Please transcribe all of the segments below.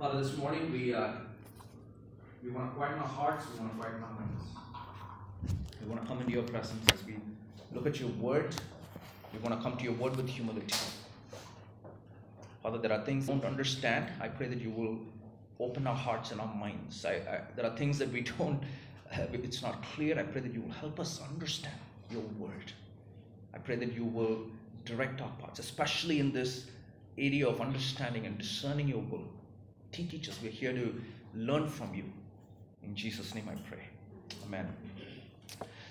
Father, this morning we uh, we want to quieten our hearts, we want to quieten our minds. We want to come into your presence as we look at your word. We want to come to your word with humility. Father, there are things we don't understand. I pray that you will open our hearts and our minds. I, I, there are things that we don't, it's not clear. I pray that you will help us understand your word. I pray that you will direct our paths, especially in this area of understanding and discerning your will. Teach us. We're here to learn from you. In Jesus' name I pray. Amen.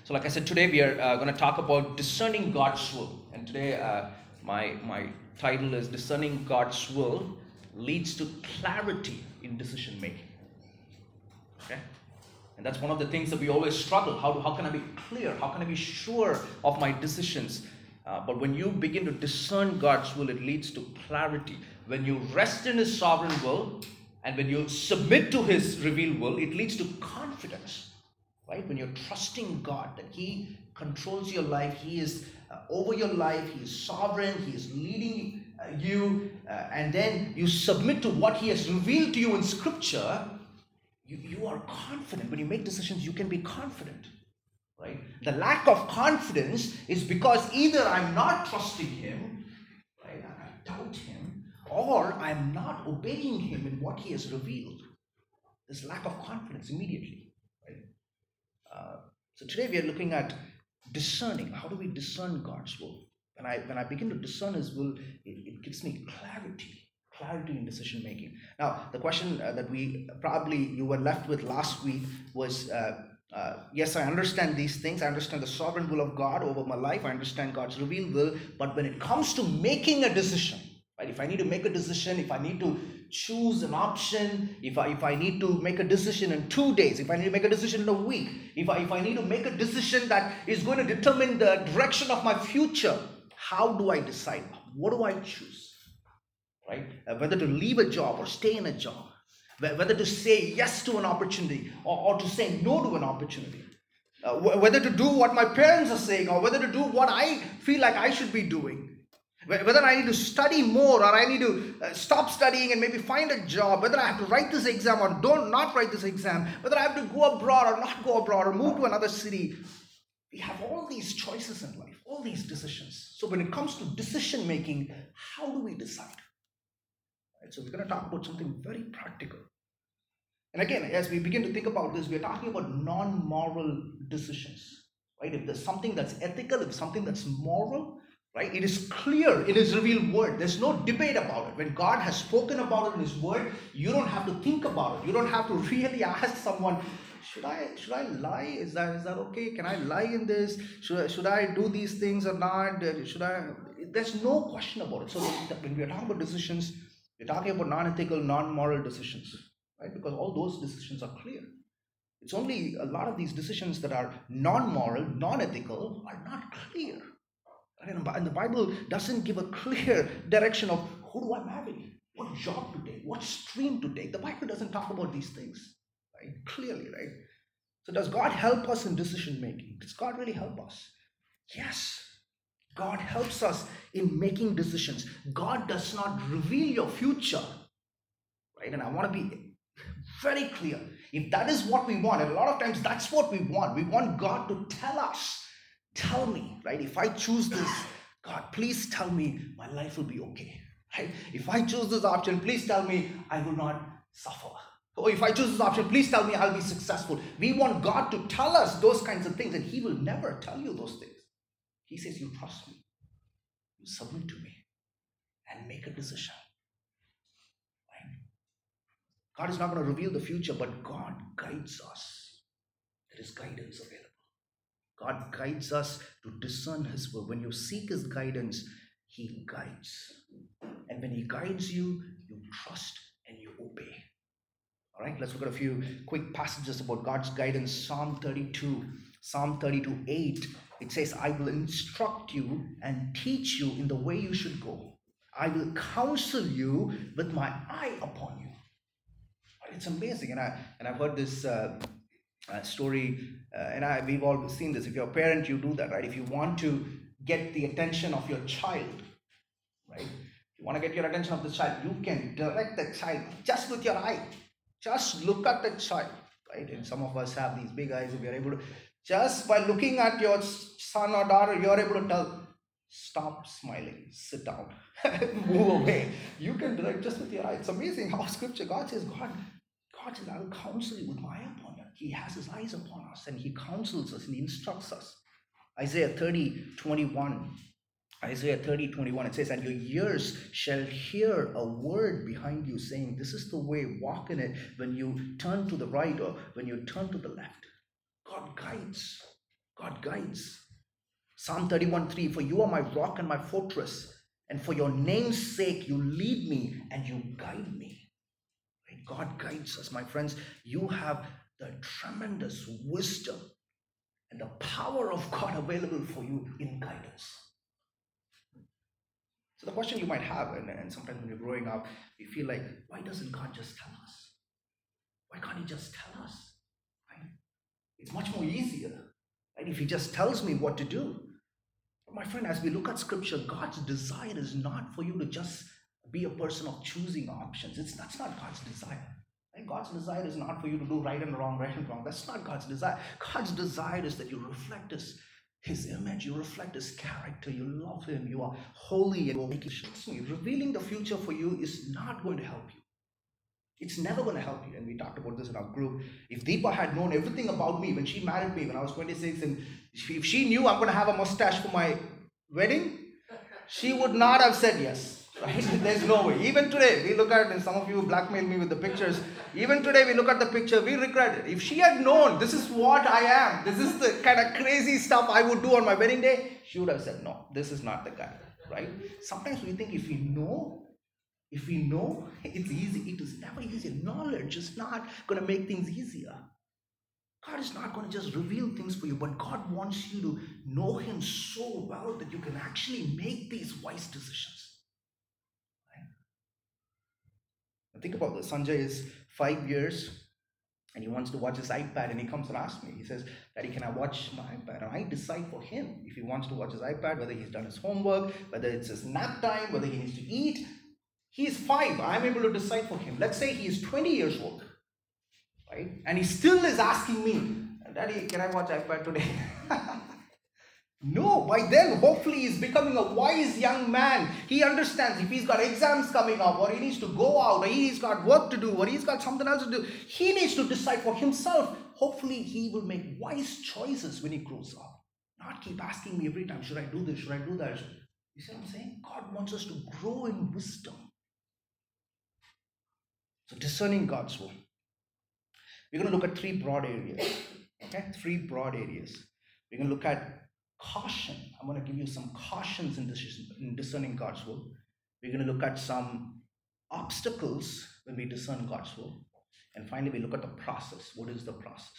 So, like I said, today we are uh, going to talk about discerning God's will. And today, uh, my, my title is Discerning God's Will Leads to Clarity in Decision Making. Okay? And that's one of the things that we always struggle. How, do, how can I be clear? How can I be sure of my decisions? Uh, but when you begin to discern God's will, it leads to clarity. When you rest in His sovereign will and when you submit to His revealed will, it leads to confidence. Right? When you're trusting God that He controls your life, He is uh, over your life, He is sovereign, He is leading uh, you, uh, and then you submit to what He has revealed to you in Scripture, you, you are confident. When you make decisions, you can be confident right? The lack of confidence is because either I'm not trusting Him, right? I doubt Him, or I'm not obeying Him in what He has revealed. This lack of confidence immediately, right? Uh, so today we are looking at discerning. How do we discern God's will? When I when I begin to discern His will, it, it gives me clarity clarity in decision making. Now, the question uh, that we probably you were left with last week was uh, uh, yes, I understand these things. I understand the sovereign will of God over my life. I understand God's revealed will. But when it comes to making a decision, right? If I need to make a decision, if I need to choose an option, if I if I need to make a decision in two days, if I need to make a decision in a week, if I if I need to make a decision that is going to determine the direction of my future, how do I decide? What do I choose? Right? Uh, whether to leave a job or stay in a job whether to say yes to an opportunity or, or to say no to an opportunity. Uh, whether to do what my parents are saying or whether to do what I feel like I should be doing. Whether I need to study more or I need to uh, stop studying and maybe find a job. Whether I have to write this exam or don't not write this exam. Whether I have to go abroad or not go abroad or move to another city. We have all these choices in life, all these decisions. So when it comes to decision making, how do we decide? Right, so we're going to talk about something very practical. And again, as we begin to think about this, we're talking about non moral decisions. Right? If there's something that's ethical, if something that's moral, right? It is clear in His revealed word. There's no debate about it. When God has spoken about it in His word, you don't have to think about it. You don't have to really ask someone, should I should I lie? Is that is that okay? Can I lie in this? Should I, should I do these things or not? Uh, should I? There's no question about it. So when we are talking about decisions, we're talking about non-ethical, non-moral decisions right? Because all those decisions are clear. It's only a lot of these decisions that are non moral, non ethical, are not clear. And the Bible doesn't give a clear direction of who do I marry, what job to take, what stream to take. The Bible doesn't talk about these things, right? Clearly, right? So, does God help us in decision making? Does God really help us? Yes. God helps us in making decisions. God does not reveal your future, right? And I want to be very clear. If that is what we want, and a lot of times that's what we want, we want God to tell us, tell me, right? If I choose this, God, please tell me my life will be okay, right? If I choose this option, please tell me I will not suffer. Or if I choose this option, please tell me I'll be successful. We want God to tell us those kinds of things, and He will never tell you those things. He says, You trust me, you submit to me, and make a decision. Right? God is not going to reveal the future, but God guides us. There is guidance available. God guides us to discern His will. When you seek His guidance, He guides. And when He guides you, you trust and you obey. All right, let's look at a few quick passages about God's guidance. Psalm 32, Psalm 32 8. It says, I will instruct you and teach you in the way you should go. I will counsel you with my eye upon you it's amazing. And I and I've heard this uh, uh, story, uh, and I we've all seen this. If you're a parent, you do that, right? If you want to get the attention of your child, right? You want to get your attention of the child, you can direct the child just with your eye. Just look at the child, right? And some of us have these big eyes, we are able to, just by looking at your son or daughter, you're able to tell, stop smiling, sit down, move away. You can direct just with your eye. It's amazing how scripture, God says, God, God says, I will counsel you with my eye upon you. He has his eyes upon us and he counsels us and he instructs us. Isaiah 30, 21. Isaiah 30, 21, it says, And your ears shall hear a word behind you saying, This is the way, walk in it when you turn to the right or when you turn to the left. God guides. God guides. Psalm 31, 3, For you are my rock and my fortress, and for your name's sake you lead me and you guide me. God guides us, my friends. You have the tremendous wisdom and the power of God available for you in guidance. So the question you might have, and, and sometimes when you're growing up, you feel like, why doesn't God just tell us? Why can't He just tell us? Right? It's much more easier, right? If He just tells me what to do. But my friend, as we look at Scripture, God's desire is not for you to just be a person of choosing options. It's that's not God's desire. Right? God's desire is not for you to do right and wrong, right and wrong. That's not God's desire. God's desire is that you reflect His his image, you reflect his character, you love him, you are holy and make it Revealing the future for you is not going to help you. It's never going to help you. And we talked about this in our group. If Deepa had known everything about me when she married me when I was 26, and if she knew I'm going to have a mustache for my wedding, she would not have said yes. Right? There's no way. Even today, we look at it, and some of you blackmail me with the pictures. Even today, we look at the picture, we regret it. If she had known this is what I am, this is the kind of crazy stuff I would do on my wedding day, she would have said, No, this is not the guy. Right? Sometimes we think if we know, if we know, it's easy. It is never easy. Knowledge is not going to make things easier. God is not going to just reveal things for you, but God wants you to know Him so well that you can actually make these wise decisions. Think about this. Sanjay is five years and he wants to watch his iPad and he comes and asks me. He says, Daddy, can I watch my iPad? And I decide for him if he wants to watch his iPad, whether he's done his homework, whether it's his nap time, whether he needs to eat. He's five. I'm able to decide for him. Let's say he is 20 years old, right? And he still is asking me, Daddy, can I watch iPad today? No, by then, hopefully, he's becoming a wise young man. He understands if he's got exams coming up, or he needs to go out, or he's got work to do, or he's got something else to do. He needs to decide for himself. Hopefully, he will make wise choices when he grows up. Not keep asking me every time, should I do this? Should I do that? You see what I'm saying? God wants us to grow in wisdom. So, discerning God's will. We're going to look at three broad areas. Okay? Three broad areas. We're going to look at caution. I'm going to give you some cautions in, decision, in discerning God's will. We're going to look at some obstacles when we discern God's will. And finally, we look at the process. What is the process?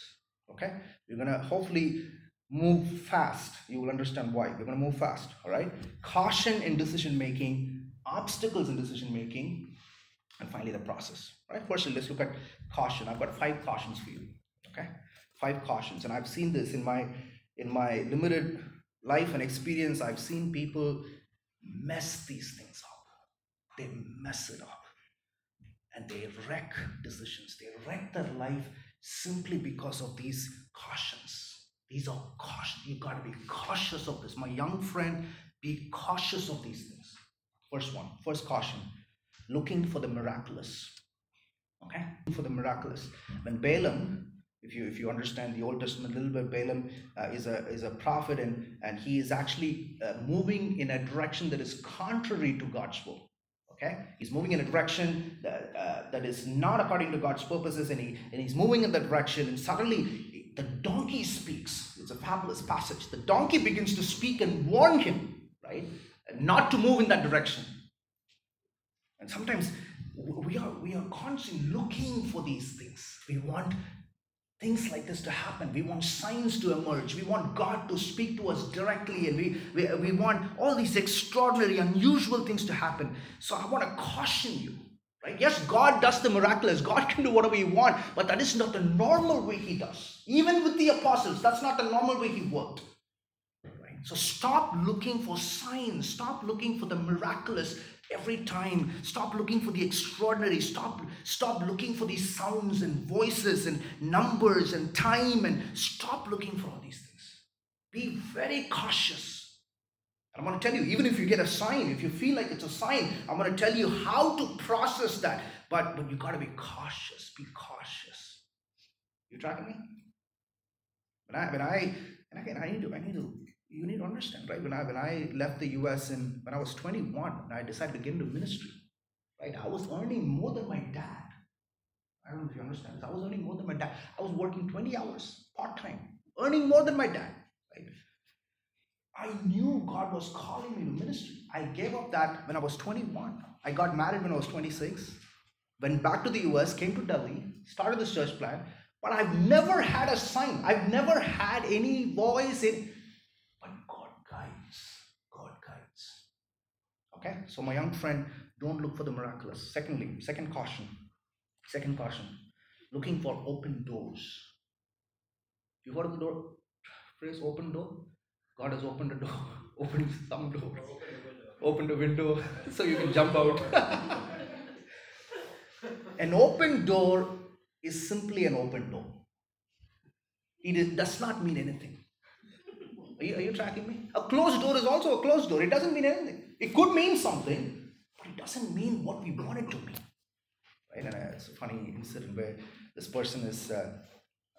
Okay? We're going to hopefully move fast. You will understand why. We're going to move fast. All right? Caution in decision making, obstacles in decision making, and finally the process. All right? First, let's look at caution. I've got five cautions for you. Okay? Five cautions. And I've seen this in my in my limited life and experience, I've seen people mess these things up. They mess it up. And they wreck decisions. They wreck their life simply because of these cautions. These are cautions. You've got to be cautious of this. My young friend, be cautious of these things. First one, first caution looking for the miraculous. Okay? For the miraculous. When Balaam if you if you understand the Old Testament a little bit, Balaam uh, is a is a prophet and and he is actually uh, moving in a direction that is contrary to God's will. Okay, he's moving in a direction that uh, that is not according to God's purposes, and he and he's moving in that direction, and suddenly the donkey speaks. It's a fabulous passage. The donkey begins to speak and warn him, right, not to move in that direction. And sometimes we are we are constantly looking for these things. We want things like this to happen. We want signs to emerge. We want God to speak to us directly, and we, we, we want all these extraordinary, unusual things to happen. So I want to caution you. Right? Yes, God does the miraculous. God can do whatever He wants, but that is not the normal way He does. Even with the apostles, that's not the normal way He worked. Right? So stop looking for signs. Stop looking for the miraculous Every time, stop looking for the extraordinary. Stop, stop looking for these sounds and voices and numbers and time and stop looking for all these things. Be very cautious. I'm going to tell you, even if you get a sign, if you feel like it's a sign, I'm going to tell you how to process that. But but you got to be cautious. Be cautious. You tracking me? When I when I and again I need to I need to you need to understand, right? When I when I left the US and when I was 21 and I decided to get into ministry, right? I was earning more than my dad. I don't know if you understand this. I was earning more than my dad. I was working 20 hours part-time, earning more than my dad. Right? I knew God was calling me to ministry. I gave up that when I was 21. I got married when I was 26, went back to the US, came to Delhi, started this church plan. but I've never had a sign. I've never had any voice in Okay, so my young friend, don't look for the miraculous. Secondly, second caution, second caution, looking for open doors. You heard the door phrase open door? God has opened a door, opened some door, opened a window so you can jump out. an open door is simply an open door. It does not mean anything. Are you, are you tracking me? A closed door is also a closed door. It doesn't mean anything. It could mean something, but it doesn't mean what we want it to mean. Right? And uh, it's a funny incident where this person is uh,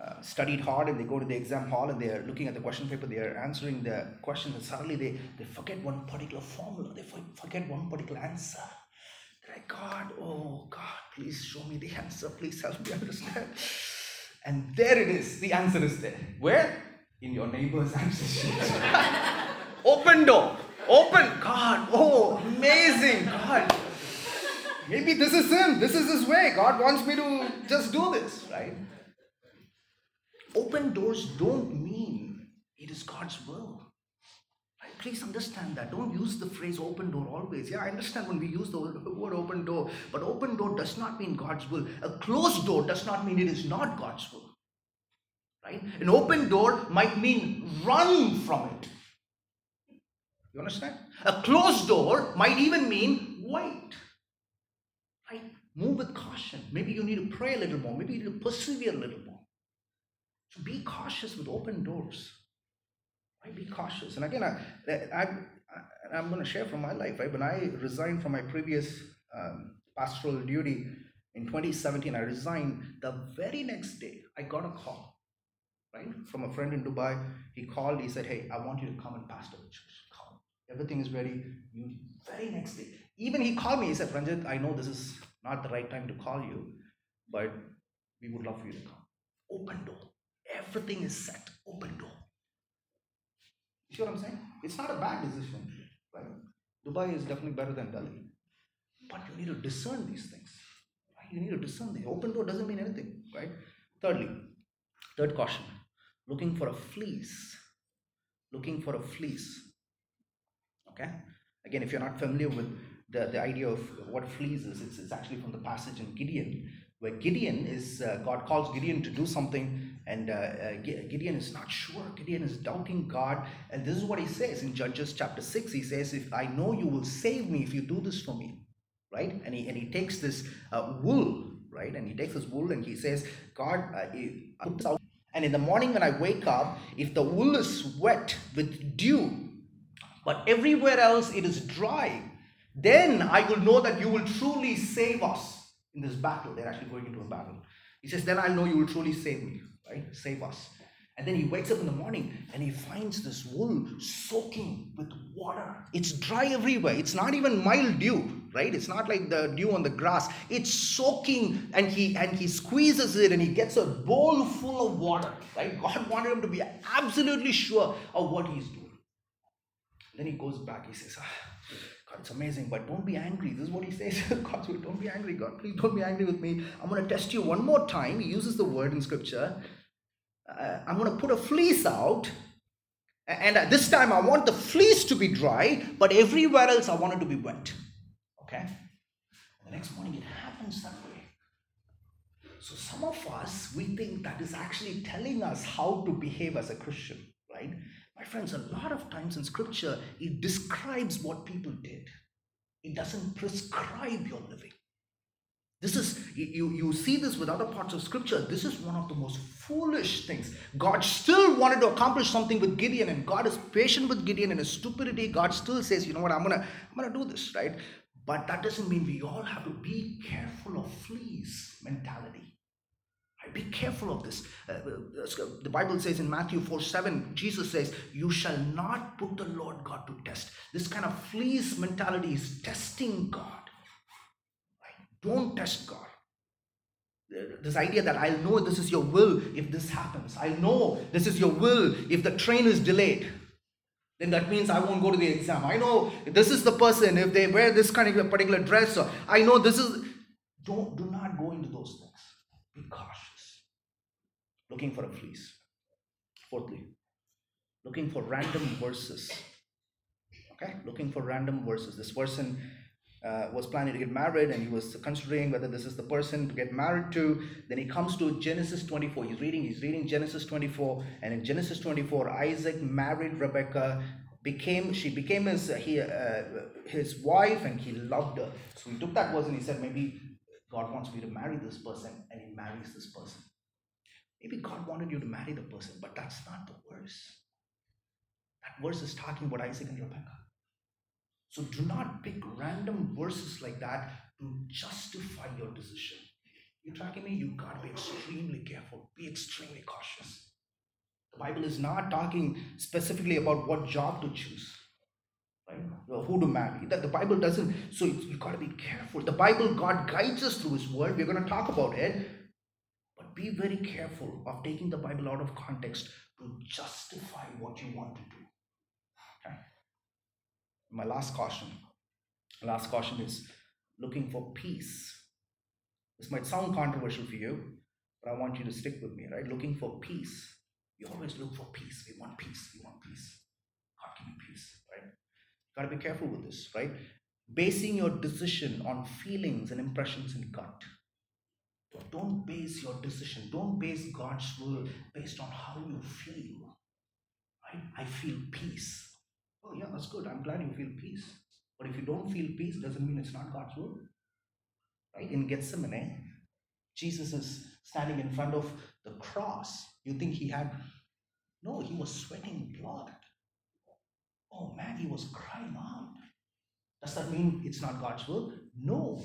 uh, studied hard and they go to the exam hall and they are looking at the question paper, they are answering the question, and suddenly they, they forget one particular formula, they forget one particular answer. They're like, God, oh God, please show me the answer, please help me understand. And there it is, the answer is there. Where? in your neighbor's ancestry. Open door. Open. God. Oh, amazing. God. Maybe this is Him. This is His way. God wants me to just do this, right? Open doors don't mean it is God's will. Right? Please understand that. Don't use the phrase open door always. Yeah, I understand when we use the word open door, but open door does not mean God's will. A closed door does not mean it is not God's will. Right? An open door might mean run from it. You understand? A closed door might even mean wait. Right? Move with caution. Maybe you need to pray a little more. Maybe you need to persevere a little more. So be cautious with open doors. Right? Be cautious. And again, I, I, I, am going to share from my life. Right? When I resigned from my previous um, pastoral duty in 2017, I resigned. The very next day, I got a call right? From a friend in Dubai. He called, he said, Hey, I want you to come and pastor the church. Everything is ready. You very next day. Even he called me, he said, Ranjit, I know this is not the right time to call you, but we would love for you to come. Open door. Everything is set. Open door. You see what I'm saying? It's not a bad decision. Right? Dubai is definitely better than Delhi. But you need to discern these things. Right? You need to discern. The open door doesn't mean anything. Right? Thirdly, third caution looking for a fleece. Looking for a fleece. Okay? Again, if you're not familiar with the, the idea of what fleece is, it's, it's actually from the passage in Gideon, where Gideon is, uh, God calls Gideon to do something, and uh, uh, Gideon is not sure. Gideon is doubting God. And this is what he says in Judges chapter 6. He says, If I know you will save me if you do this for me. Right? And he, and he takes this uh, wool, right? And he takes this wool and he says, God, uh, and in the morning when I wake up, if the wool is wet with dew, but everywhere else it is dry, then I will know that you will truly save us in this battle. They're actually going into a battle. He says, Then I'll know you will truly save me, right? Save us. And then he wakes up in the morning and he finds this wool soaking with water. It's dry everywhere. It's not even mild dew, right? It's not like the dew on the grass. It's soaking and he and he squeezes it and he gets a bowl full of water, right? God wanted him to be absolutely sure of what he's doing. Then he goes back. He says, ah, God, it's amazing, but don't be angry. This is what he says. God, don't be angry, God. Please don't be angry with me. I'm going to test you one more time. He uses the word in scripture uh, I'm going to put a fleece out. And uh, this time I want the fleece to be dry, but everywhere else I want it to be wet. Okay? The next morning it happens that way. So some of us, we think that is actually telling us how to behave as a Christian, right? My friends, a lot of times in scripture, it describes what people did. It doesn't prescribe your living. This is, you, you see this with other parts of scripture. This is one of the most foolish things. God still wanted to accomplish something with Gideon, and God is patient with Gideon in his stupidity. God still says, you know what, I'm gonna, I'm gonna do this, right? But that doesn't mean we all have to be careful of fleece mentality. Right? Be careful of this. Uh, the Bible says in Matthew 4 7, Jesus says, You shall not put the Lord God to test. This kind of fleece mentality is testing God. Don't test God. This idea that I'll know this is your will if this happens. I know this is your will if the train is delayed. Then that means I won't go to the exam. I know this is the person if they wear this kind of particular dress. Or I know this is. Don't do not go into those things. Be cautious. Looking for a fleece. Fourthly, looking for random verses. Okay, looking for random verses. This person uh, was planning to get married and he was considering whether this is the person to get married to. Then he comes to Genesis 24. He's reading, he's reading Genesis 24, and in Genesis 24, Isaac married Rebecca, became she became his he uh, his wife, and he loved her. So he took that verse and he said, maybe God wants me to marry this person, and he marries this person. Maybe God wanted you to marry the person, but that's not the verse. That verse is talking about Isaac and Rebecca. So do not pick random verses like that to justify your decision. You tracking me? You gotta be extremely careful. Be extremely cautious. The Bible is not talking specifically about what job to choose, right? Who to marry. That the Bible doesn't. So you gotta be careful. The Bible, God guides us through His Word. We're gonna talk about it, be very careful of taking the Bible out of context to justify what you want to do. Okay. My last caution. Last caution is looking for peace. This might sound controversial for you but i want you to stick with me right? Looking for peace. We always look for peace. We want peace. We want peace. God give me peace right? Got to be careful with this right? Basing your decision on feelings and impressions in gut don't base your decision don't base god's will based on how you feel right i feel peace Oh, yeah, that's good. I'm glad you feel peace. But if you don't feel peace, doesn't mean it's not God's will. Right? In Gethsemane, Jesus is standing in front of the cross. You think he had. No, he was sweating blood. Oh man, he was crying out. Does that mean it's not God's will? No.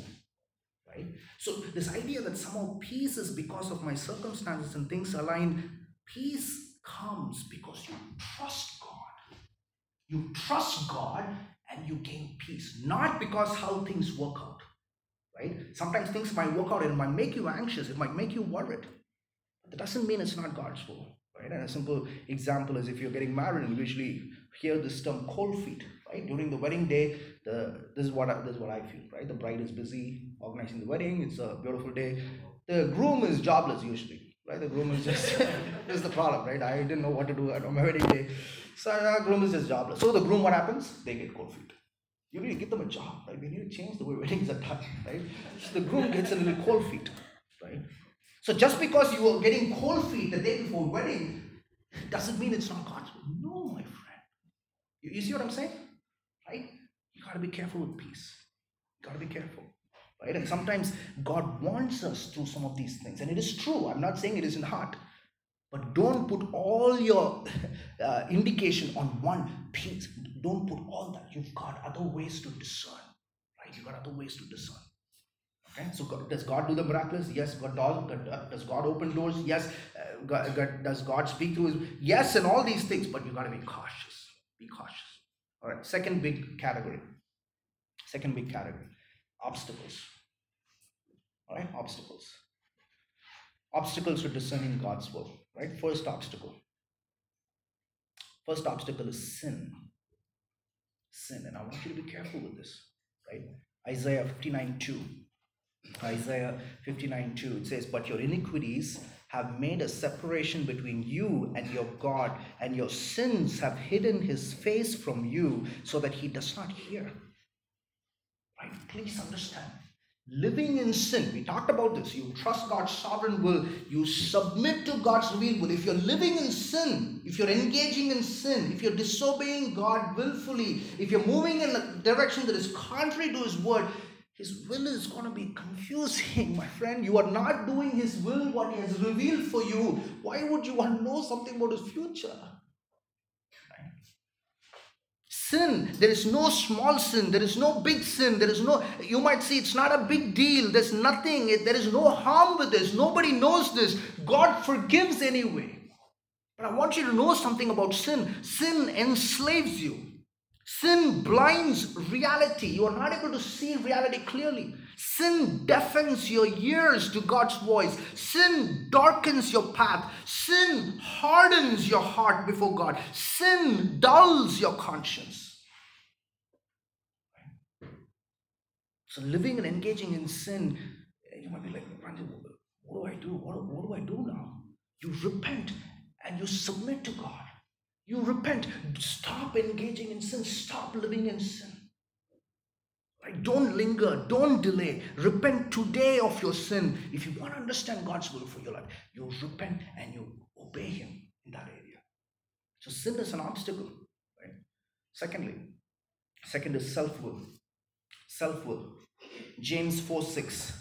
Right? So, this idea that somehow peace is because of my circumstances and things align, peace comes because you trust God. You trust God and you gain peace, not because how things work out, right? Sometimes things might work out and it might make you anxious, it might make you worried. But that doesn't mean it's not God's will, right? And a simple example is if you're getting married and usually hear this term cold feet, right? During the wedding day, the this is what I, this is what I feel, right? The bride is busy organizing the wedding. It's a beautiful day. The groom is jobless usually, right? The groom is just this is the problem, right? I didn't know what to do on my wedding day. So uh, groom is just jobless. So the groom, what happens? They get cold feet. You need to give them a job, right? We need to change the way weddings are done, right? So the groom gets a little cold feet, right? So just because you are getting cold feet the day before wedding, doesn't mean it's not God's will. No, my friend. You, you see what I'm saying? Right? You gotta be careful with peace. You gotta be careful. Right? And sometimes God wants us through some of these things. And it is true. I'm not saying it isn't hard. But don't put all your uh, indication on one thing. Don't put all that. You've got other ways to discern, right? You've got other ways to discern. Okay, so God, does God do the miraculous? Yes. God does. God open doors? Yes. Uh, God, God, does God speak through His? Yes, and all these things. But you got to be cautious. Be cautious. All right. Second big category. Second big category. Obstacles. All right. Obstacles. Obstacles to discerning God's will right? First obstacle. First obstacle is sin. Sin. And I want you to be careful with this, right? Isaiah 59 2. Isaiah 59 2. It says, But your iniquities have made a separation between you and your God, and your sins have hidden his face from you so that he does not hear. Right? Please understand. living in sin, we talked about this. You trust God's sovereign will, you submit to God's revealed will. If you're living in sin, if you're engaging in sin, if you're disobeying God willfully, if you're moving in a direction that is contrary to His word, His will is going to be confusing, my friend. You are not doing His will, what He has revealed for you. Why would you want to know something about His future? sin there is no small sin. There is no big sin. There is no you might see it's not a big deal. There's nothing. There is no harm with this. Nobody knows this. God forgives anyway. But i want you to know something about sin. Sin enslaves you sin blinds reality you are not able to see reality clearly Sin deafens your ears to God's voice. Sin darkens your path. Sin hardens your heart before God. Sin dulls your conscience. So, living and engaging in sin, eh, you might be like, what do I do? What, what do I do now? You repent and you submit to God. You repent. Stop engaging in sin. Stop living in sin. Don't linger, don't delay. Repent today of your sin. If you want to understand God's will for your life, you repent and you obey Him in that area. So sin is an obstacle. Right? Secondly, second is self-will. Self-will. James 4 6.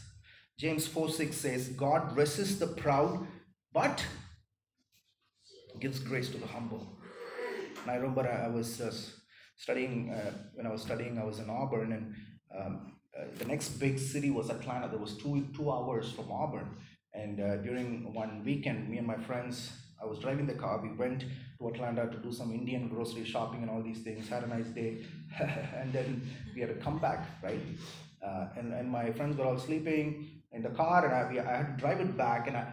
James 4 6 says, God resists the proud, but gives grace to the humble. I remember I was uh, studying, uh, when I was studying, I was in Auburn, and um, uh, the next big city was Atlanta. There was two two hours from Auburn, and uh, during one weekend, me and my friends, I was driving the car. We went to Atlanta to do some Indian grocery shopping and all these things. Had a nice day, and then we had to come back, right? Uh, and and my friends were all sleeping in the car, and I, I had to drive it back, and I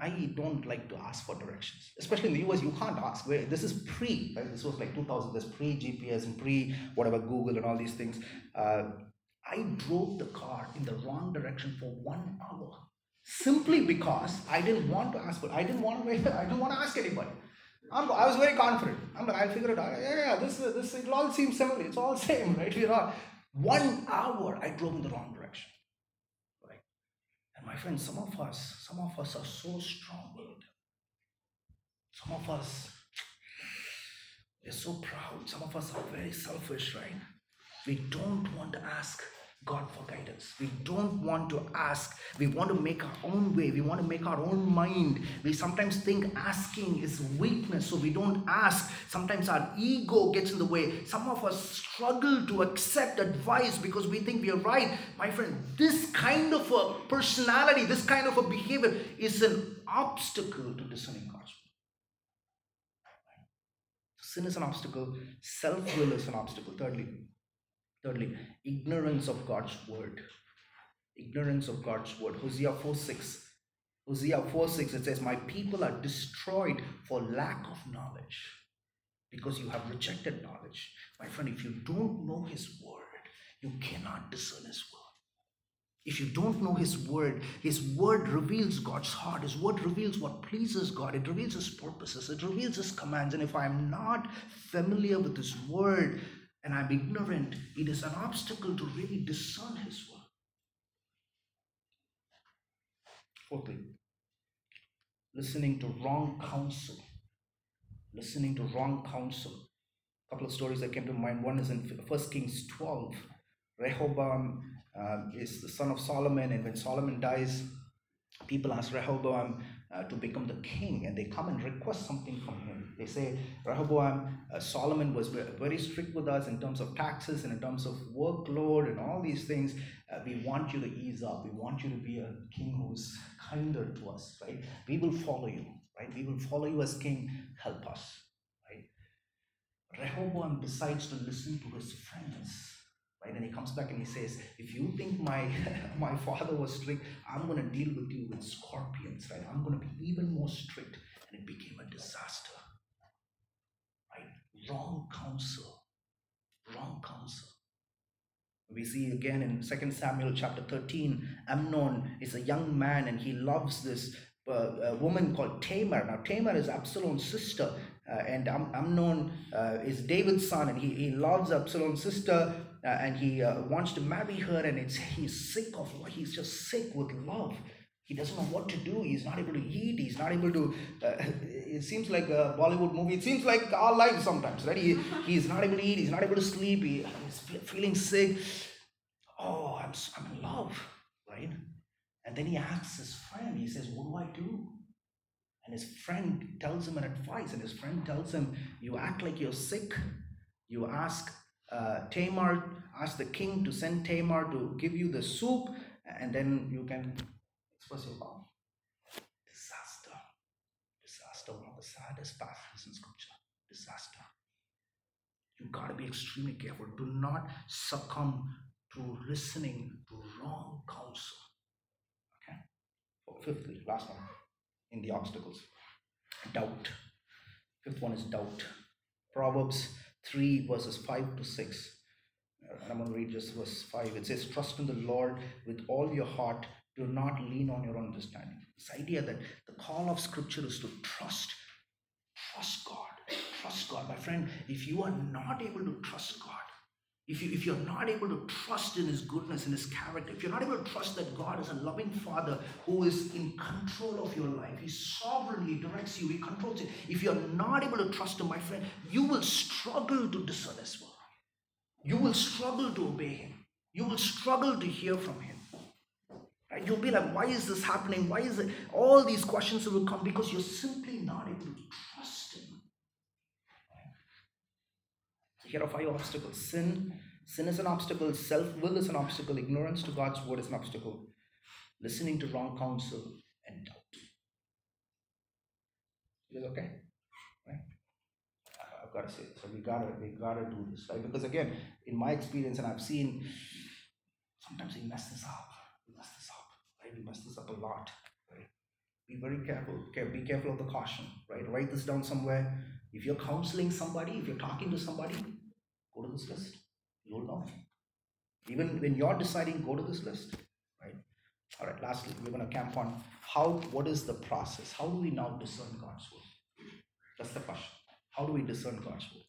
I don't like to ask for directions, especially in the US. You can't ask. Where this is pre, right? This was like 2000. There's pre GPS and pre whatever Google and all these things. Uh, I drove the car in the wrong direction for one hour simply because I didn't want to ask for. I didn't want to. I didn't want to ask anybody. I'm, i was very confident. I'm like, I'll figure it out. Yeah, yeah, this, this, it all seems similar. It's all same, right? You know, one hour I drove in the wrong friends, some of us, some of us are so strong-willed. Some of us, we're so proud. Some of us are very selfish, right? We don't want to ask God for guidance. We don't want to ask. We want to make our own way. We want to make our own mind. We sometimes think asking is weakness, so we don't ask. Sometimes our ego gets in the way. Some of us struggle to accept advice because we think we are right. My friend, this kind of a personality, this kind of a behavior is an obstacle to discerning God's will. Sin is an obstacle, self will is an obstacle. Thirdly, Thirdly, ignorance of God's word. Ignorance of God's word. Hosea 4 6. Hosea 4 6, it says, My people are destroyed for lack of knowledge because you have rejected knowledge. My friend, if you don't know His word, you cannot discern His word. If you don't know His word, His word reveals God's heart. His word reveals what pleases God. It reveals His purposes. It reveals His commands. And if I'm not familiar with His word, and I'm ignorant, it is an obstacle to really discern His will. Fourthly, listening to wrong counsel. Listening to wrong counsel. A couple of stories that came to mind. One is in 1 Kings 12. Rehoboam uh, is the son of Solomon, and when Solomon dies, people ask Rehoboam uh, to become the king, and they come and request something from him. They say, Rehoboam, uh, Solomon was very strict with us in terms of taxes and in terms of workload and all these things. Uh, we want you to ease up. We want you to be a king who's kinder to us, right? We will follow you, right? We will follow you as king. Help us, right? Rehoboam decides to listen to his friends right? And he comes back and he says if you think my my father was strict i'm going to deal with you with scorpions right? I'm going to be even more strict. And it became a disaster. Right? Wrong counsel. Wrong counsel. We see again in 2 samuel chapter 13 amnon is a young man and he loves this uh, woman called Tamar. Now, Tamar is Absalom's sister, uh, and Am- Amnon uh, is David's son, and he, he loves Absalom's sister uh, and he uh, wants to marry her, and it's he's sick of what he's just sick with love. He doesn't know what to do. He's not able to eat. He's not able to. Uh, it seems like a Bollywood movie. It seems like our life sometimes, right? He, he's not able to eat. He's not able to sleep. He, he's feeling sick. Oh, I'm, I'm in love, right? And then he asks his friend, he says, What do I do? And his friend tells him an advice, and his friend tells him, You act like you're sick. You ask uh, Tamar, ask the king to send Tamar to give you the soup, and then you can express your love. Disaster. Disaster, one of the saddest passages in scripture. Disaster. You gotta be extremely careful. Do not succumb to listening to wrong counsel. Okay? Fifthly, last one in the obstacles doubt. Fifth one is doubt. Proverbs 3, verses 5 to 6. And I'm going to read just verse 5. It says, Trust in the Lord with all your heart. Do not lean on your understanding. This idea that the call of Scripture is to trust. Trust God. Trust God. My friend, if you are not able to trust God, if, you, if you're not able to trust in His goodness and His character, if you're not able to trust that God is a loving Father who is in control of your life, He sovereignly directs you, He controls it. If you're not able to trust Him, my friend, you will struggle to discern His will. You will struggle to obey Him. You will struggle to hear from Him. Right? You'll be like, why is this happening? Why is it? All these questions will come because you're simply not able to trust Him. Here are five obstacles sin. Sin is an obstacle. Self will is an obstacle. Ignorance to God's word is an obstacle. Listening to wrong counsel and doubt. Is okay? Right? I've got to say So we gotta we gotta do this, right? Because again, in my experience, and I've seen sometimes we mess this up. We mess this up, right? We mess this up a lot. Be very careful. Be careful of the caution, right? Write this down somewhere. If you're counseling somebody, if you're talking to somebody, Go to this list. You'll know. Even when you're deciding, go to this list. Right? All right, lastly, we're going to camp on how, what is the process? How do we now discern God's will? That's the question. How do we discern God's will?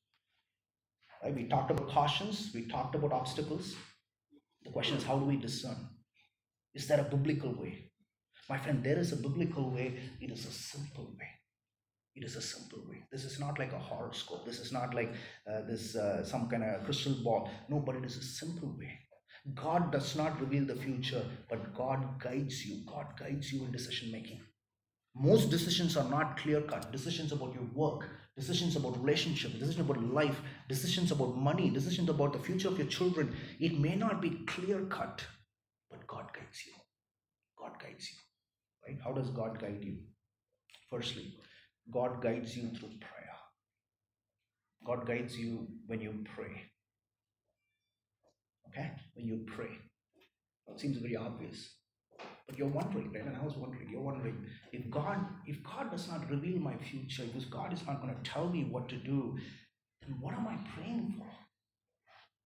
Right? We talked about cautions, we talked about obstacles. The question is, how do we discern? Is there a biblical way? My friend, there is a biblical way, it is a simple way. It is a simple way. This is not like a horoscope. This is not like uh, this uh, some kind of crystal ball. No, but it is a simple way. God does not reveal the future, but God guides you. God guides you in decision making. Most decisions are not clear cut. Decisions about your work, decisions about relationships, decisions about life, decisions about money, decisions about the future of your children. It may not be clear cut, but God guides you. God guides you. Right? How does God guide you? Firstly, God guides you through prayer. God guides you when you pray. Okay? When you pray. It seems very obvious. But you're wondering, right? And I was wondering, you're wondering, if God, if God does not reveal my future, because God is not going to tell me what to do, then what am I praying for?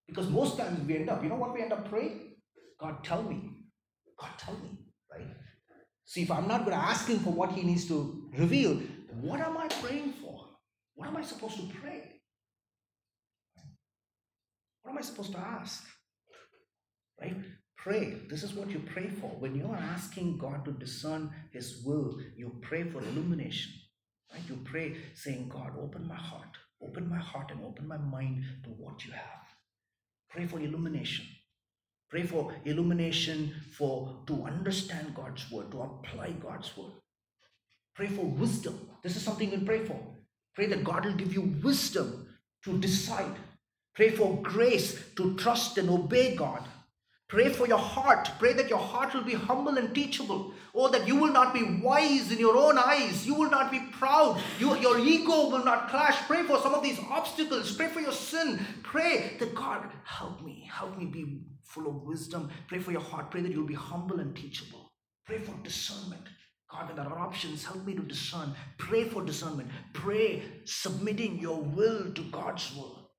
Because most times we end up, you know what we end up praying? God tell me. God tell me, right? See, if I'm not going to ask him for what he needs to reveal, what am I praying for? What am I supposed to pray? What am I supposed to ask? Right? Pray. This is what you pray for. When you are asking God to discern His will, you pray for illumination. Right? You pray saying, God, open my heart. Open my heart and open my mind to what you have. Pray for illumination. Pray for illumination for to understand God's word, to apply God's word. Pray for wisdom. This is something you can pray for. Pray that God will give you wisdom to decide. Pray for grace to trust and obey God. Pray for your heart. Pray that your heart will be humble and teachable. Oh, that you will not be wise in your own eyes. You will not be proud. You, your ego will not clash. Pray for some of these obstacles. Pray for your sin. Pray that God help me. Help me be full of wisdom. Pray for your heart. Pray that you'll be humble and teachable. Pray for discernment. God, when there are options, help me to discern. Pray for discernment. Pray submitting your will to God's will.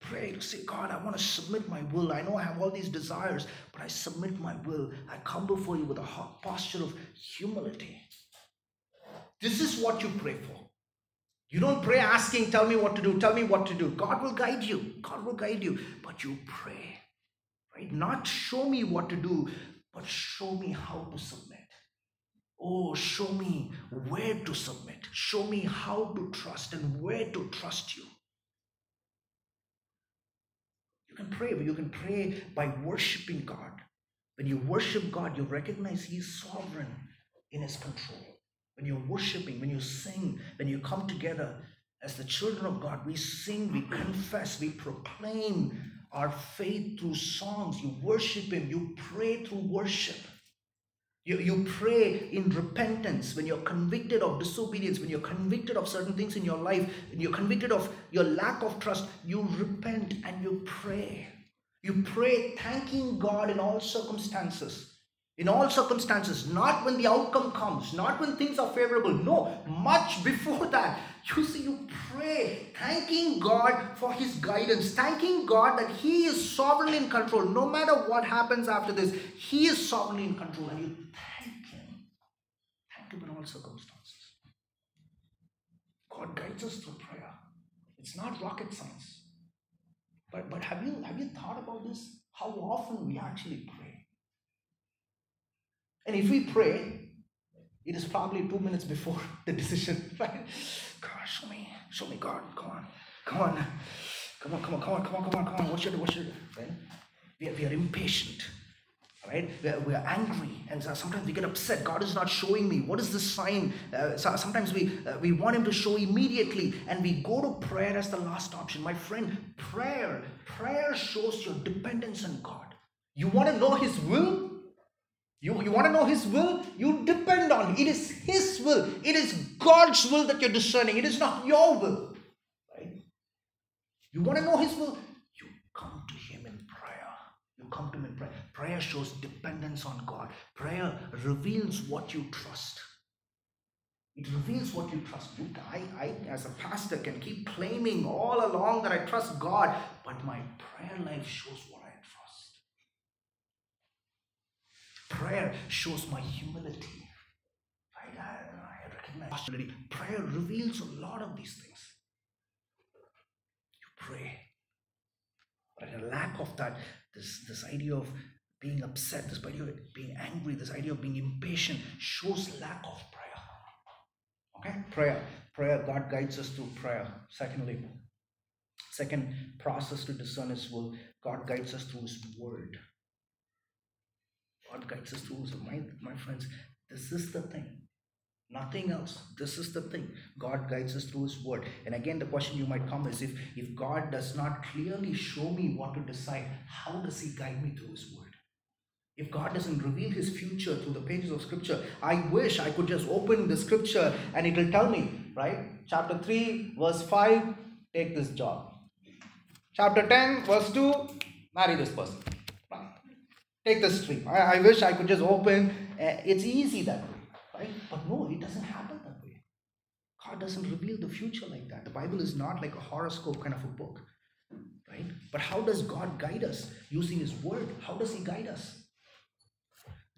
Pray to say, God, I want to submit my will. I know I have all these desires, but I submit my will. I come before you with a posture of humility. This is what you pray for. You don't pray asking, tell me what to do, tell me what to do. God will guide you. God will guide you. But you pray. Right? Not show me what to do, but show me how to submit. Oh, show me where to submit. Show me how to trust and where to trust you. You can pray, but you can pray by worshiping God. When you worship God, you recognize He is sovereign in His control. When you're worshiping, when you sing, when you come together as the children of God, we sing, we confess, we proclaim our faith through songs. You worship Him, you pray through worship. You, you pray in repentance when you're convicted of disobedience, when you're convicted of certain things in your life, when you're convicted of your lack of trust, you repent and you pray. You pray thanking God in all circumstances. In all circumstances, not when the outcome comes, not when things are favorable. No, much before that. You see, you pray, thanking God for His guidance, thanking God that He is sovereignly in control. No matter what happens after this, He is sovereignly in control. And you thank Him. Thank Him in all circumstances. God guides us through prayer. It's not rocket science. But, but have, you, have you thought about this? How often we actually pray? And if we pray, it is probably two minutes before the decision, right? God, show me, show me God. Come on, come on, come on, come on, come on, come on, come on, come on. What should, what should, right? We are, we are impatient, right? We are, we are angry, and sometimes we get upset. God is not showing me. What is this sign? Uh, so sometimes we uh, we want Him to show immediately, and we go to prayer as the last option. My friend, prayer, prayer shows your dependence on God. You want to know His will? You, you want to know His will? You depend on It is His will. It is God's will that you're discerning. It is not your will. Right? You want to know His will? You come to Him in prayer. You come to Him in prayer. Prayer shows dependence on God. Prayer reveals what you trust. It reveals what you trust. I, I, as a pastor, can keep claiming all along that I trust God, but my prayer life shows what I trust. Prayer shows my humility. Right? I, I recognize. Prayer reveals a lot of these things. You pray. But in a lack of that, this, this idea of being upset, this idea of being angry, this idea of being impatient shows lack of prayer. Okay? Prayer. Prayer, God guides us through prayer. Secondly, second process to discern His will, God guides us through His word. God guides us through. So, my, my friends, this is the thing. Nothing else. This is the thing. God guides us through His Word. And again, the question you might come is if, if God does not clearly show me what to decide, how does He guide me through His Word? If God doesn't reveal His future through the pages of Scripture, I wish I could just open the Scripture and it will tell me, right? Chapter 3, verse 5, take this job. Chapter 10, verse 2, marry this person. Take the stream. I, I wish I could just open. Uh, it's easy that way, right? But no, it doesn't happen that way. God doesn't reveal the future like that. The Bible is not like a horoscope kind of a book, right? But how does God guide us using His Word? How does He guide us?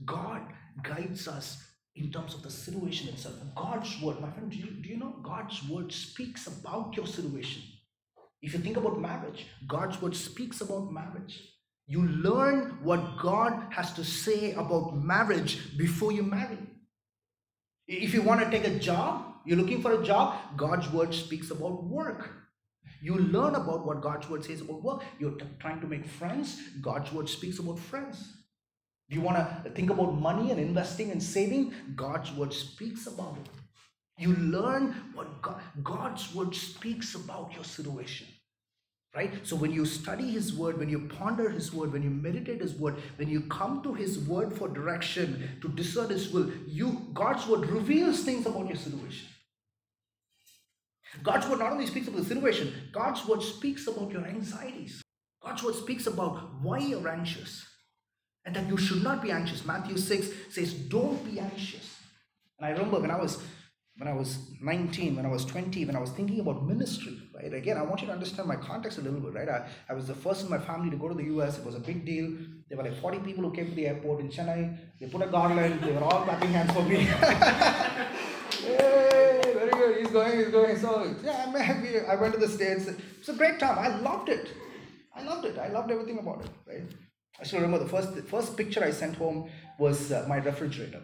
God guides us in terms of the situation itself. God's Word, my friend, do you, do you know God's Word speaks about your situation? If you think about marriage, God's Word speaks about marriage. You learn what God has to say about marriage before you marry. If you want to take a job, you're looking for a job, God's word speaks about work. You learn about what God's word says about work. You're t- trying to make friends, God's word speaks about friends. You want to think about money and investing and saving? God's word speaks about it. You learn what God, God's word speaks about your situation right? So when you study his word when you ponder his word when you meditate his word when you come to his word for direction to discern his will you god's word reveals things about your situation. God's word not only speaks about the situation god's word speaks about your anxieties. God's word speaks about why you're anxious. And that you should not be anxious. Matthew 6 says don't be anxious. And i remember when i was when I was 19, when I was 20, when I was thinking about ministry, right? Again, I want you to understand my context a little bit, right? I, I was the first in my family to go to the US. It was a big deal. There were like 40 people who came to the airport in Chennai. They put a garland. They were all clapping hands for me. Yay, very good. He's going, he's going. So, yeah, I'm happy. I went to the States. It's a great time. I loved it. I loved it. I loved everything about it, right? I still remember the first the first picture I sent home was uh, my refrigerator.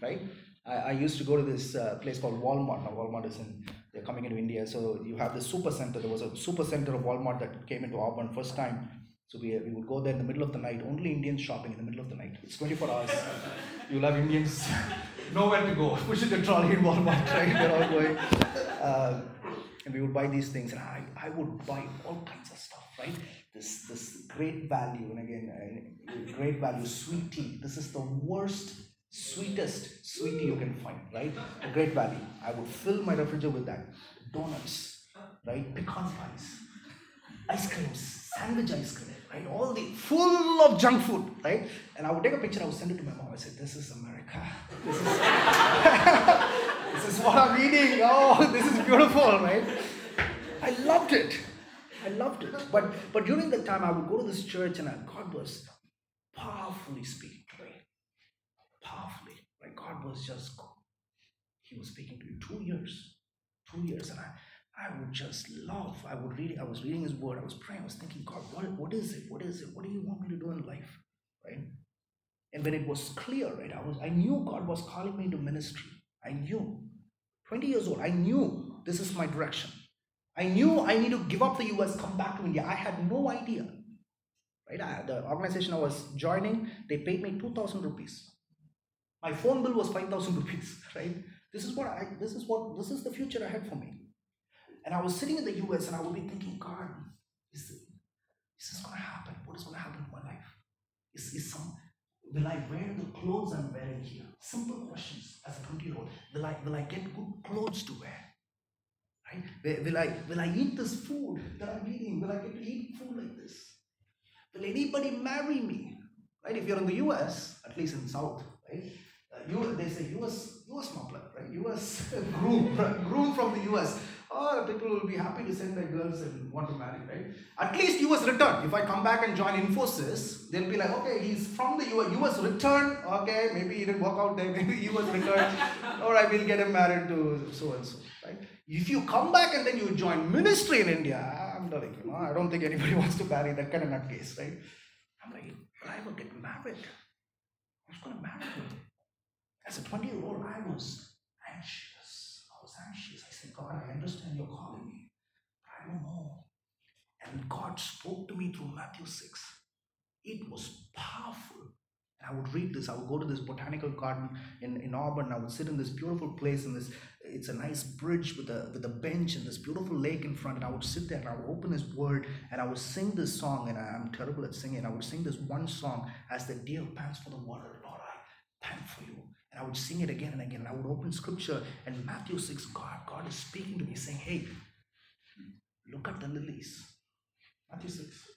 Right? I, I used to go to this uh, place called Walmart. Now Walmart is in they're coming into India, so you have the super center. There was a super center of Walmart that came into Auburn first time. So we, we would go there in the middle of the night. Only Indians shopping in the middle of the night. It's 24 hours. You'll have Indians nowhere to go. Pushing the trolley in Walmart, right? They're all going. Uh, and we would buy these things, and I, I would buy all kinds of stuff, right? This this great value, and again, uh, great value sweet tea. This is the worst, sweetest sweetie you can find, right? A great value. I would fill my refrigerator with that. Donuts, right? Pecan pies, ice creams, sandwich ice cream, right? All the full of junk food, right? And I would take a picture, I would send it to my mom. I said, This is America. This is, this is what I'm eating. Oh, this is beautiful, right? I loved it. I loved it. But but during the time I would go to this church and I, God was powerfully speaking. Like God was just He was speaking to me two years. Two years. And I I would just love. I would read. I was reading His Word. I was praying. I was thinking, God, what, what is it? What is it? What do you want me to do in life? Right. And when it was clear, right, I was. I knew God was calling me into ministry. I knew. Twenty years old. I knew this is my direction. I knew I need to give up the US, come back to India. I had no idea. Right? I, the organization I was joining, they paid me two thousand rupees. My phone bill was five thousand rupees. Right? This is what I. This is what. This is the future ahead for me. And I was sitting in the US and I would be thinking, God, is, this, is this going to happen? What is going to happen to my life? Is, is some, will I wear the clothes I'm wearing here? Simple questions as a 20 year old. Will I, will I get good clothes to wear? Right? Will, will, I, will I eat this food that I'm eating? Will I get to eat food like this? Will anybody marry me? Right? If you're in the US, at least in South, right? You, they say US, US Mapla, right? US groom, right? groom from the US or oh, people will be happy to send their girls and want to marry, right? At least US return. If I come back and join Infosys, they'll be like, okay, he's from the US, US return, okay, maybe he didn't work out there, maybe US return, all right, we'll get him married to so and so, right? If you come back and then you join ministry in India, I'm like, you know, I don't think anybody wants to marry that kind of nut case, right? I'm like, I will get married? Who's going to marry me? As a 20 year old, I was anxious. I was anxious. I said, God, I understand you're calling me, but I don't know. And God spoke to me through Matthew 6. It was powerful. And I would read this. I would go to this botanical garden in, in Auburn. I would sit in this beautiful place in this. It's a nice bridge with a with a bench and this beautiful lake in front. And I would sit there and I would open His Word and I would sing this song. And I'm terrible at singing. I would sing this one song as the deer pants for the water. Lord, I pant for you. And I would sing it again and again. And I would open scripture and Matthew 6, God, God is speaking to me, saying, Hey, look at the lilies. Matthew 6.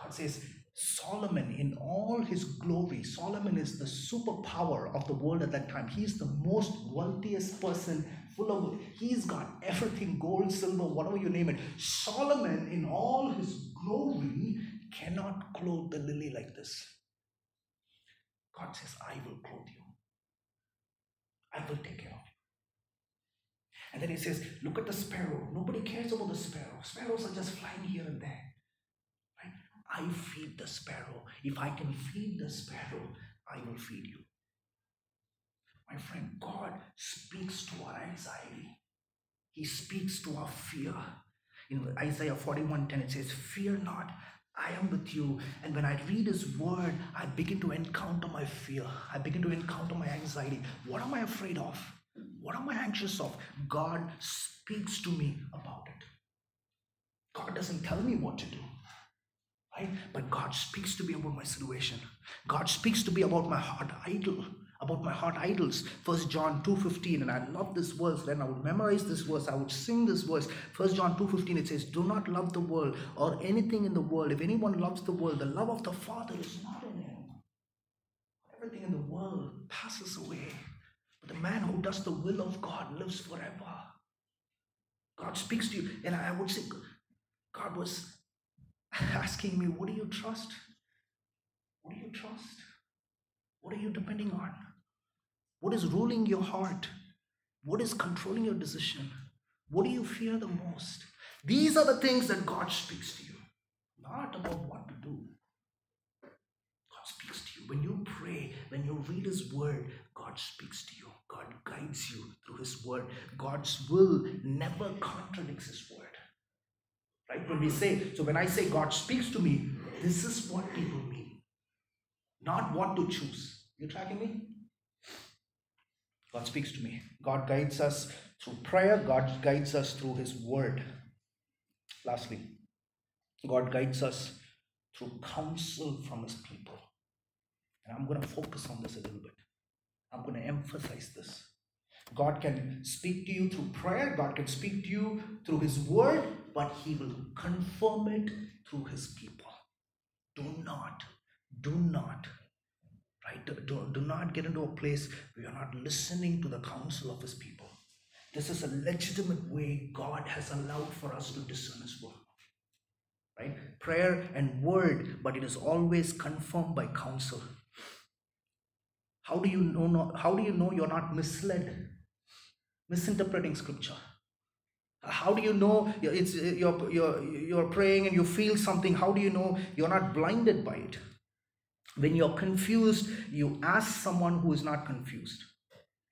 God says, Solomon, in all his glory, Solomon is the superpower of the world at that time. He's the most wealthiest person, full of, he's got everything gold, silver, whatever you name it. Solomon, in all his glory, cannot clothe the lily like this. God says, I will clothe you. I will take care of you. And then he says, Look at the sparrow. Nobody cares about the sparrow. Sparrows are just flying here and there. Right? I feed the sparrow. If I can feed the sparrow, I will feed you. My friend, God speaks to our anxiety. He speaks to our fear. In Isaiah 41:10, it says, Fear not, I am with you. And when I read His word, I begin to encounter my fear. I begin to encounter my anxiety. What am I afraid of? What am I anxious of? God speaks to me about it. God doesn't tell me what to do. Right? But God speaks to me about my situation. God speaks to me about my heart idol about my heart idols. First john 2.15 and i love this verse. Then i would memorize this verse i would sing this verse. First john 2.15 it says do not love the world or anything in the world. If anyone loves the world the love of the father is not in him. Everything in the world passes away. But the man who does the will of god lives forever. God speaks to you. And i would say god was asking me what do you trust? What do you trust? What are you depending on what is ruling your heart? What is controlling your decision? What do you fear the most? These are the things that God speaks to you, not about what to do. God speaks to you. When you pray, when you read His Word, God speaks to you. God guides you through His Word. God's will never contradicts His Word. Right? When we say, so when I say God speaks to me, this is what people mean, not what to choose. You tracking me? God speaks to me. God guides us through prayer, God guides us through His Word. Lastly, God guides us through counsel from His people. And I'm going to focus on this a little bit. I'm going to emphasize this. God can speak to you through prayer, God can speak to you through His Word, but He will confirm it through His people. Do not, do not, right? Do, do, do not get into a place where you're not listening to the counsel of His people. This is a legitimate way God has allowed for us to discern His will Right? Prayer and word, but it is always confirmed by counsel. How do you know? Not, how do you know you're not misled, misinterpreting scripture? How do you know it's you're you're you're praying and you feel something? How do you know you're not blinded by it? When you're confused, you ask someone who is not confused.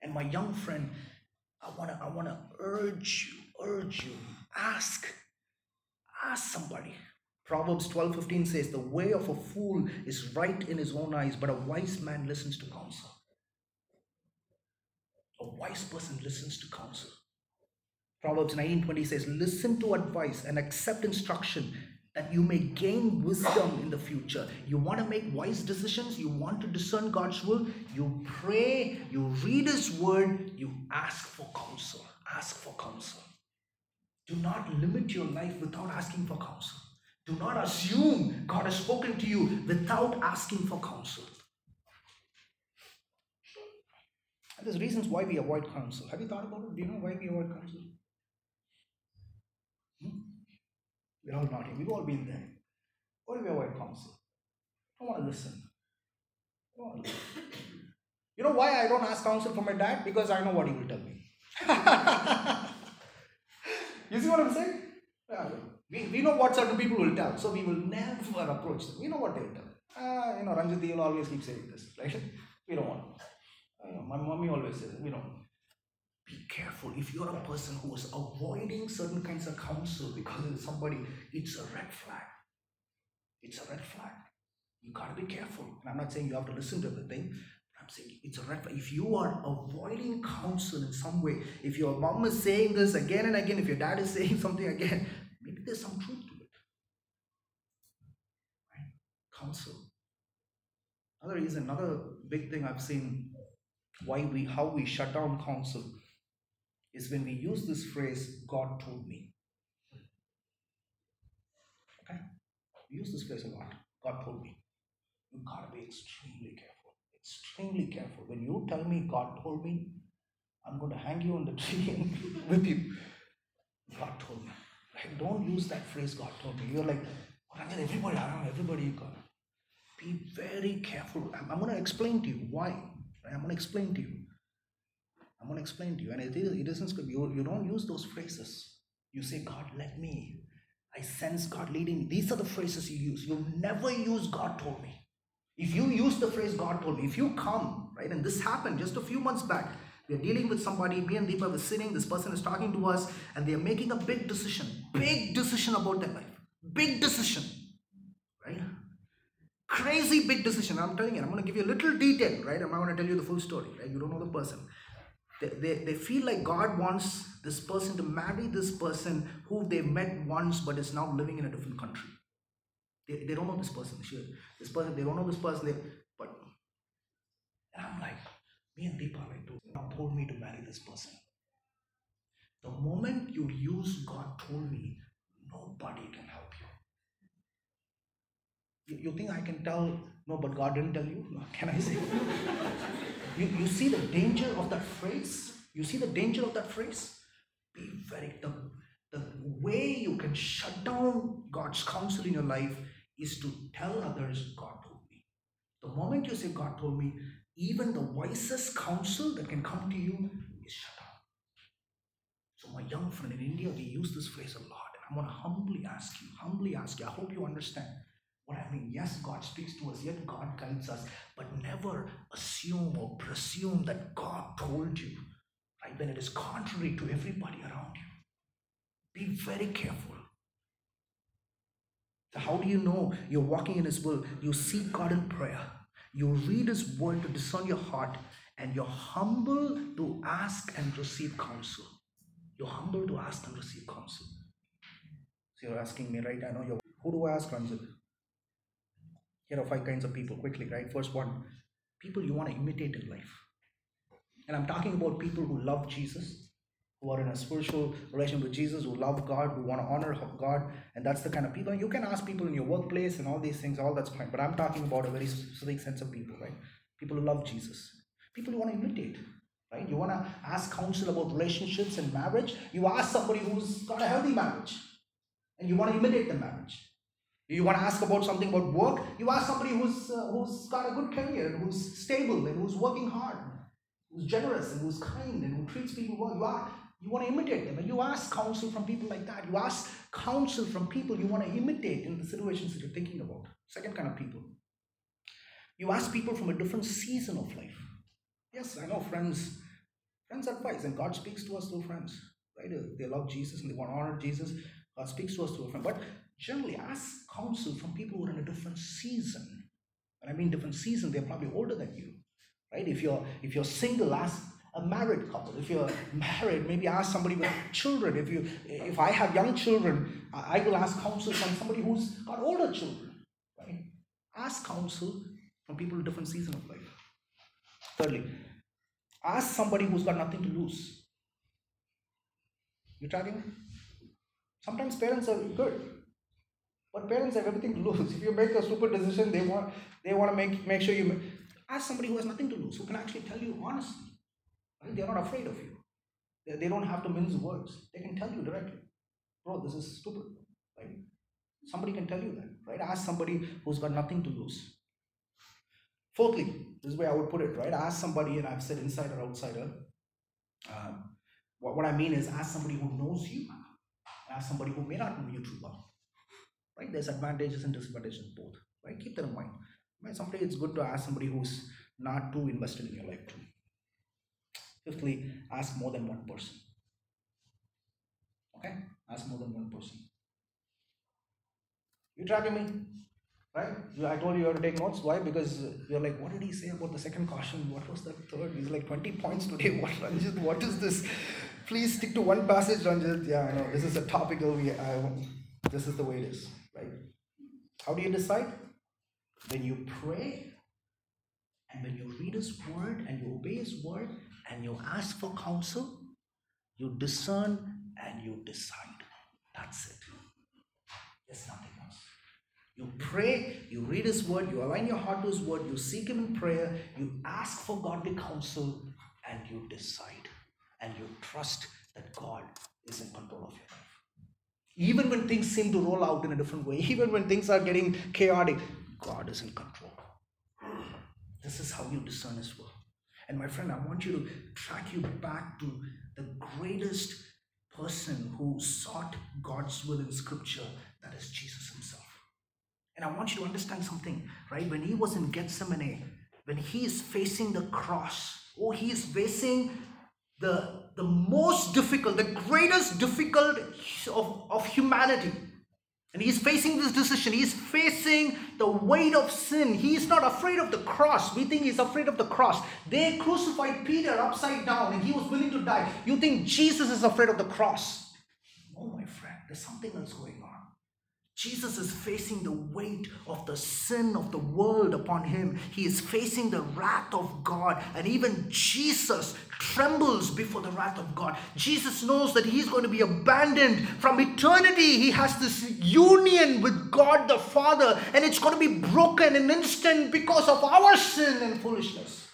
And my young friend, I wanna I wanna urge you, urge you, ask, ask somebody. Proverbs 12 15 says, The way of a fool is right in his own eyes, but a wise man listens to counsel. A wise person listens to counsel. Proverbs 19 20 says, Listen to advice and accept instruction that you may gain wisdom in the future. You want to make wise decisions, you want to discern God's will, you pray, you read His word, you ask for counsel. Ask for counsel. Do not limit your life without asking for counsel. Do not assume God has spoken to you without asking for counsel. There's reasons why we avoid counsel. Have you thought about it? Do you know why we avoid counsel? We're all nodding. We've all been there. Do we avoid counsel? I don't want to listen. I don't want to listen. You know why I don't ask counsel from my dad? Because I know what he will tell me. you see what I'm saying? Yeah. We, we know what certain people will tell, so we will never approach them. We know what they will tell. Uh, you know, Ranjit, will always keep saying this, right? We don't want. Uh, my mommy always says, we don't. Be careful. If you're a person who is avoiding certain kinds of counsel because of somebody, it's a red flag. It's a red flag. You gotta be careful. And I'm not saying you have to listen to everything. I'm saying it's a red flag. If you are avoiding counsel in some way, if your mom is saying this again and again, if your dad is saying something again, maybe there's some truth to it. Right? Counsel. Another reason, another big thing I've seen why we how we shut down counsel is when we use this phrase, God told me. Okay? We use this phrase a lot. God told me. You gotta be extremely careful. Extremely careful. When you tell me God told me, I'm going to hang you on the tree whip you. God told me. Right? Don't use that phrase, God told me. You're like, everybody, know, everybody, be very careful. I'm, I'm going to explain to you why. I'm going to explain to you. I'm going to explain to you. And it, is, it isn't good. You, you don't use those phrases. You say, God, let me. I sense God leading me. These are the phrases you use. You never use God told me. If you use the phrase God told me, if you come, right, and this happened just a few months back, we are dealing with somebody, me and Deepa were sitting, this person is talking to us, and they are making a big decision, big decision about their life. Big decision, right? Crazy big decision. I'm telling you, I'm going to give you a little detail, right? I'm not going to tell you the full story, right? You don't know the person. They, they, feel like God wants this person to marry this person who they met once but is now living in a different country. They, they don't know this person. Sure, This person, they don't know this person. They, but and I'm like, me and Deepa like to God told me to marry this person. The moment you use God told me, nobody can help you. You, think I can tell, no, but God didn't tell you? Can I say? you, you see the danger of that phrase? You see the danger of that phrase? Be very, the, the way you can shut down God's counsel in your life is to tell others, God told me. The moment you say, God told me, even the wisest counsel that can come to you is shut down. So, my young friend in India, we use this phrase a lot. And I want to humbly ask you, humbly ask you, I hope you understand. What I mean, yes, God speaks to us, yet God guides us, but never assume or presume that God told you, right? When it is contrary to everybody around you. Be very careful. So how do you know you're walking in His will? You seek God in prayer. You read His word to discern your heart, and you're humble to ask and receive counsel. You're humble to ask and receive counsel. So you're asking me, right? I know you're. Who do I ask, Ranjit? Here are five kinds of people quickly, right? First one, people you want to imitate in life. And I'm talking about people who love Jesus, who are in a spiritual relation with Jesus, who love God, who want to honor God, and that's the kind of people. You can ask people in your workplace and all these things, all that's fine. But I'm talking about a very specific sense of people, right? People who love Jesus, people you want to imitate, right? You want to ask counsel about relationships and marriage. You ask somebody who's got a healthy marriage, and you want to imitate the marriage. You want to ask about something about work. You ask somebody who's uh, who's got a good career, and who's stable, and who's working hard, who's generous, and who's kind, and who treats people well. You are you want to imitate them, and you ask counsel from people like that. You ask counsel from people you want to imitate in the situations that you're thinking about. Second kind of people. You ask people from a different season of life. Yes, I know friends. Friends advise, and God speaks to us through friends. Right? They love Jesus and they want to honor Jesus. God speaks to us through a friend. But generally, ask counsel from people who are in a different season. And I mean different season, they're probably older than you. Right? If you're if you're single, ask a married couple. If you're married, maybe ask somebody with children. If you if I have young children, I will ask counsel from somebody who's got older children. Right? Ask counsel from people in different season of life. Thirdly, ask somebody who's got nothing to lose. You tracking? Sometimes parents are good, but parents have everything to lose. If you make a stupid decision, they want they want to make make sure you ask somebody who has nothing to lose, who can actually tell you honestly. Right? They're not afraid of you. They, they don't have to mince words. They can tell you directly, bro, this is stupid. Right? Somebody can tell you that. Right? Ask somebody who's got nothing to lose. Fourthly, this is where I would put it, right? Ask somebody, and I've said insider, outsider. Um, what, what I mean is ask somebody who knows you, ask somebody who may not know you too well. Right? There's advantages and disadvantages both. Right? Keep that in mind. Right? Sometimes it's good to ask somebody who's not too invested in your life too. Fifthly, ask more than one person. Okay? Ask more than one person. You tracking me? Right? I told you you have to take notes. Why? Because you're like, what did he say about the second caution? What was the third? He's like 20 points today. What, Ranjit? What is this? Please stick to one passage, Ranjit. Yeah, I know. This is a topical. We, I, this is the way it is, right? How do you decide? When you pray and when you read His word and you obey His word and you ask for counsel, you discern and you decide. That's it. There's nothing else. You pray, you read His word, you align your heart to His word, you seek Him in prayer, you ask for godly counsel, and you decide. And you trust that God is in control of your life. Even when things seem to roll out in a different way, even when things are getting chaotic, God is in control. This is how you discern His will. And my friend, I want you to track you back to the greatest person who sought God's will in Scripture, that is Jesus Himself. And I want you to understand something, right? When He was in Gethsemane, when He is facing the cross, oh, He is facing the, the most difficult, the greatest difficult of, of humanity. And he's facing this decision. He's facing the weight of sin. He's not afraid of the cross. We think he's afraid of the cross. They crucified Peter upside down and he was willing to die. You think Jesus is afraid of the cross? Oh, my friend, there's something else going on. Jesus is facing the weight of the sin of the world upon him. He is facing the wrath of God. And even Jesus trembles before the wrath of God. Jesus knows that he's going to be abandoned from eternity. He has this union with God the Father, and it's going to be broken in an instant because of our sin and foolishness.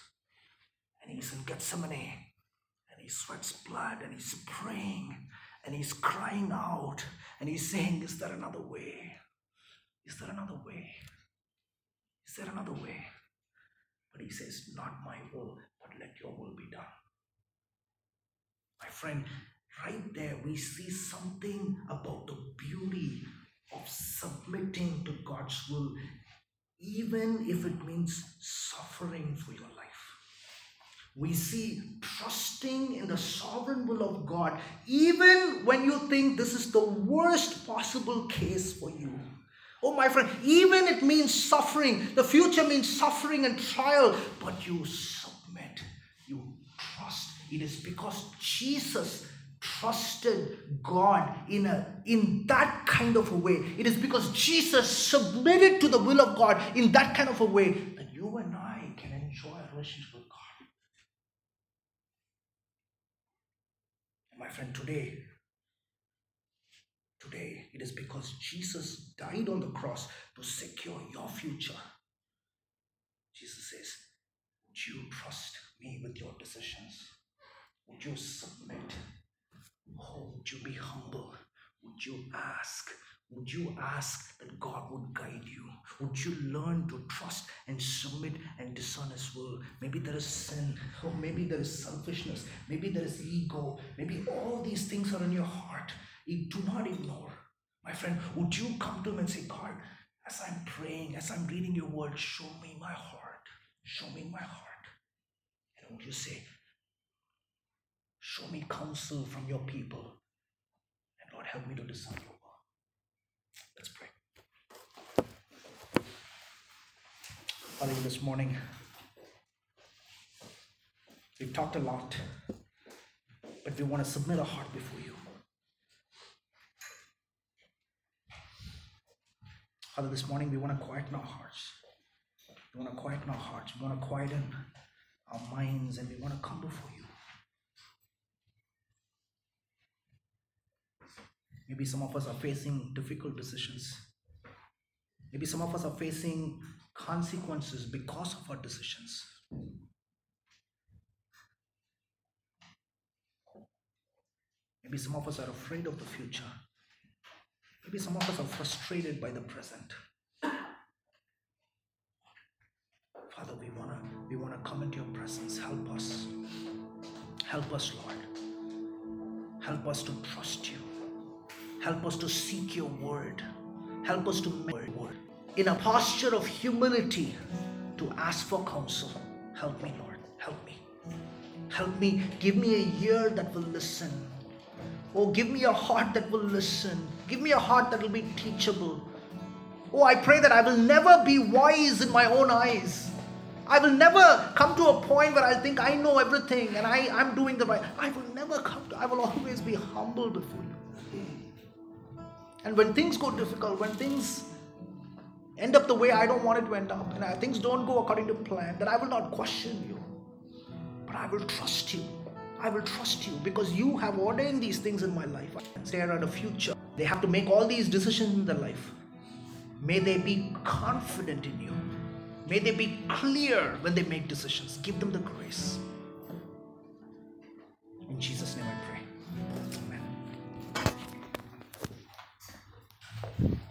And he's in Gethsemane, and he sweats blood, and he's praying, and he's crying out and he's saying, Is there another way? Is there another way? Is there another way? But he says, Not my will, but let your will be done. My friend, right there we see something about the beauty of submitting to God's will, even if it means suffering for your life. We see trusting in the sovereign will of God, even when you think this is the worst possible case for you. Oh, my friend, even it means suffering, the future means suffering and trial, but you submit, you trust. It is because Jesus trusted God in a in that kind of a way. It is because Jesus submitted to the will of God in that kind of a way that you and I can enjoy a relationship with God. My friend, today, today, it is because Jesus died on the cross to secure your future. Jesus says, Would you trust me with your decisions? Would you submit? Oh, would you be humble? Would you ask? Would you ask that God would guide you? Would you learn to trust and submit and discern His will? Maybe there is sin, or maybe there is selfishness, maybe there is ego, maybe all these things are in your heart. Do not ignore. My friend, would you come to Him and say, God, as I'm praying, as I'm reading your word, show me my heart. Show me my heart. And would you say, Show me counsel from your people. And Lord, help me to discern your will. Let's pray. Father, this morning, we've talked a lot, but we want to submit our heart before you. Father, this morning we want to quieten our hearts. We want to quieten our hearts. We want to quieten our minds and we want to come before you. Maybe some of us are facing difficult decisions. Maybe some of us are facing consequences because of our decisions. Maybe some of us are afraid of the future. Maybe some of us are frustrated by the present. Father, we wanna we wanna come into your presence. Help us. Help us, Lord. Help us to trust you. Help us to seek your word. Help us to make in a posture of humility to ask for counsel. Help me, Lord. Help me. Help me. Give me a ear that will listen. Oh, give me a heart that will listen. Give me a heart that will be teachable. Oh, I pray that I will never be wise in my own eyes. I will never come to a point where I think I know everything and I, I'm doing the right. I will never come to, I will always be humble before you. And when things go difficult, when things end up the way I don't want it to end up, and I, things don't go according to plan, then I will not question you. But I will trust you. I will trust you because you have ordained these things in my life. Stare at a future. They have to make all these decisions in their life. May they be confident in you. May they be clear when they make decisions. Give them the grace. In Jesus' name I pray. Amen.